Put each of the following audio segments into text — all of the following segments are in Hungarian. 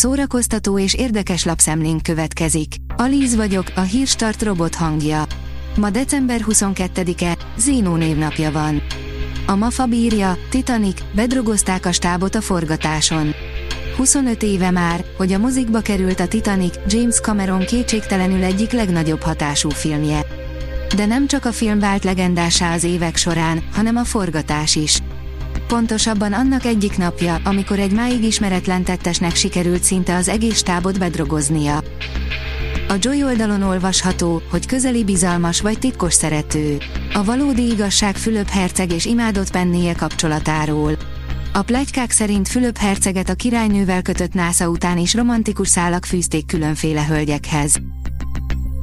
szórakoztató és érdekes lapszemlénk következik. Alíz vagyok, a hírstart robot hangja. Ma december 22-e, Zénó névnapja van. A MAFA bírja, Titanic, bedrogozták a stábot a forgatáson. 25 éve már, hogy a mozikba került a Titanic, James Cameron kétségtelenül egyik legnagyobb hatású filmje. De nem csak a film vált legendásá az évek során, hanem a forgatás is. Pontosabban annak egyik napja, amikor egy máig ismeretlen tettesnek sikerült szinte az egész stábot bedrogoznia. A Joy oldalon olvasható, hogy közeli bizalmas vagy titkos szerető. A valódi igazság Fülöp herceg és imádott pennéje kapcsolatáról. A plegykák szerint Fülöp herceget a királynővel kötött násza után is romantikus szálak fűzték különféle hölgyekhez.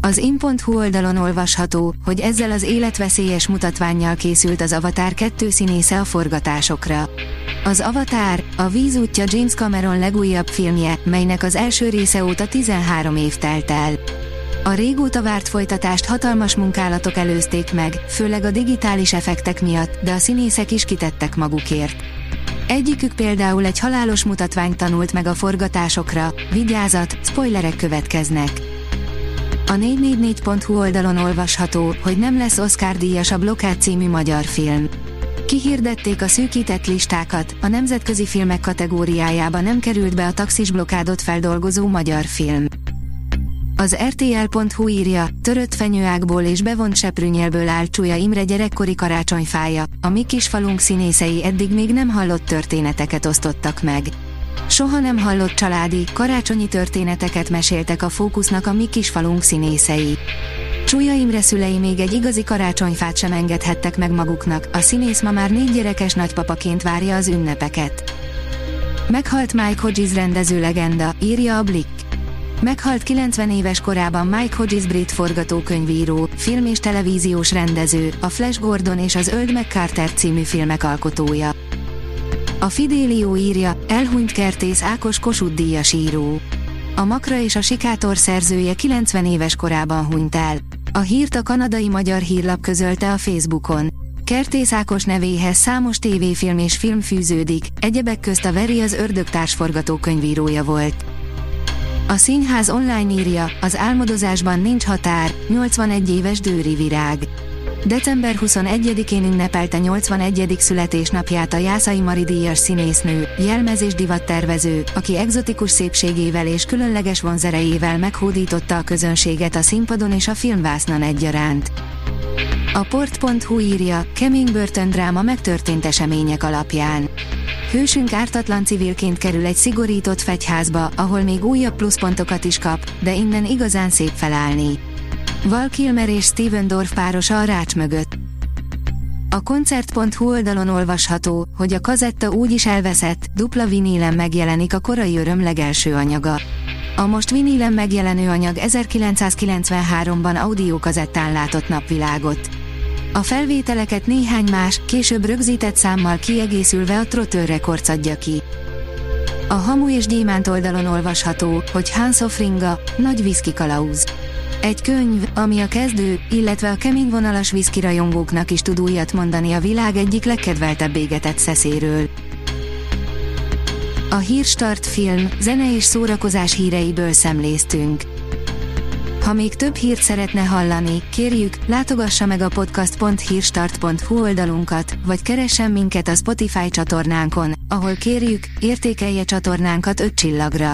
Az in.hu oldalon olvasható, hogy ezzel az életveszélyes mutatványjal készült az Avatar 2 színésze a forgatásokra. Az Avatar, a vízútja James Cameron legújabb filmje, melynek az első része óta 13 év telt el. A régóta várt folytatást hatalmas munkálatok előzték meg, főleg a digitális effektek miatt, de a színészek is kitettek magukért. Egyikük például egy halálos mutatványt tanult meg a forgatásokra, vigyázat, spoilerek következnek. A 444.hu oldalon olvasható, hogy nem lesz Oscar díjas a Blokád című magyar film. Kihirdették a szűkített listákat, a nemzetközi filmek kategóriájába nem került be a taxis blokádot feldolgozó magyar film. Az RTL.hu írja, törött fenyőágból és bevont seprűnyelből áll Csúlya Imre gyerekkori karácsonyfája, a mi kisfalunk színészei eddig még nem hallott történeteket osztottak meg. Soha nem hallott családi, karácsonyi történeteket meséltek a fókusznak a mi kisfalunk színészei. Csúlya Imre szülei még egy igazi karácsonyfát sem engedhettek meg maguknak, a színész ma már négy gyerekes nagypapaként várja az ünnepeket. Meghalt Mike Hodges rendező legenda, írja a Blick. Meghalt 90 éves korában Mike Hodges brit forgatókönyvíró, film és televíziós rendező, a Flash Gordon és az Öld McCarter című filmek alkotója. A Fidelio írja, elhunyt kertész Ákos Kossuth díjas író. A Makra és a Sikátor szerzője 90 éves korában hunyt el. A hírt a kanadai magyar hírlap közölte a Facebookon. Kertész Ákos nevéhez számos tévéfilm és film fűződik, egyebek közt a Veri az ördögtárs forgatókönyvírója volt. A színház online írja, az álmodozásban nincs határ, 81 éves Dőri Virág. December 21-én ünnepelte 81. születésnapját a Jászai Mari díjas színésznő, jelmez és divattervező, aki egzotikus szépségével és különleges vonzerejével meghódította a közönséget a színpadon és a filmvásznon egyaránt. A port.hu írja, kemény börtöndráma megtörtént események alapján. Hősünk ártatlan civilként kerül egy szigorított fegyházba, ahol még újabb pluszpontokat is kap, de innen igazán szép felállni. Val Kilmer és Steven Dorff párosa a rács mögött. A koncert.hu oldalon olvasható, hogy a kazetta úgy is elveszett, dupla vinílen megjelenik a korai öröm legelső anyaga. A most vinílen megjelenő anyag 1993-ban audiokazettán látott napvilágot. A felvételeket néhány más, később rögzített számmal kiegészülve a Trotter Records adja ki. A Hamu és Gyémánt oldalon olvasható, hogy Hans of Ringa, nagy viszki kalauz. Egy könyv, ami a kezdő, illetve a kemény vonalas viszki rajongóknak is tud újat mondani a világ egyik legkedveltebb égetett szeszéről. A Hírstart film, zene és szórakozás híreiből szemléztünk. Ha még több hírt szeretne hallani, kérjük, látogassa meg a podcast.hírstart.hu oldalunkat, vagy keressen minket a Spotify csatornánkon, ahol kérjük, értékelje csatornánkat 5 csillagra.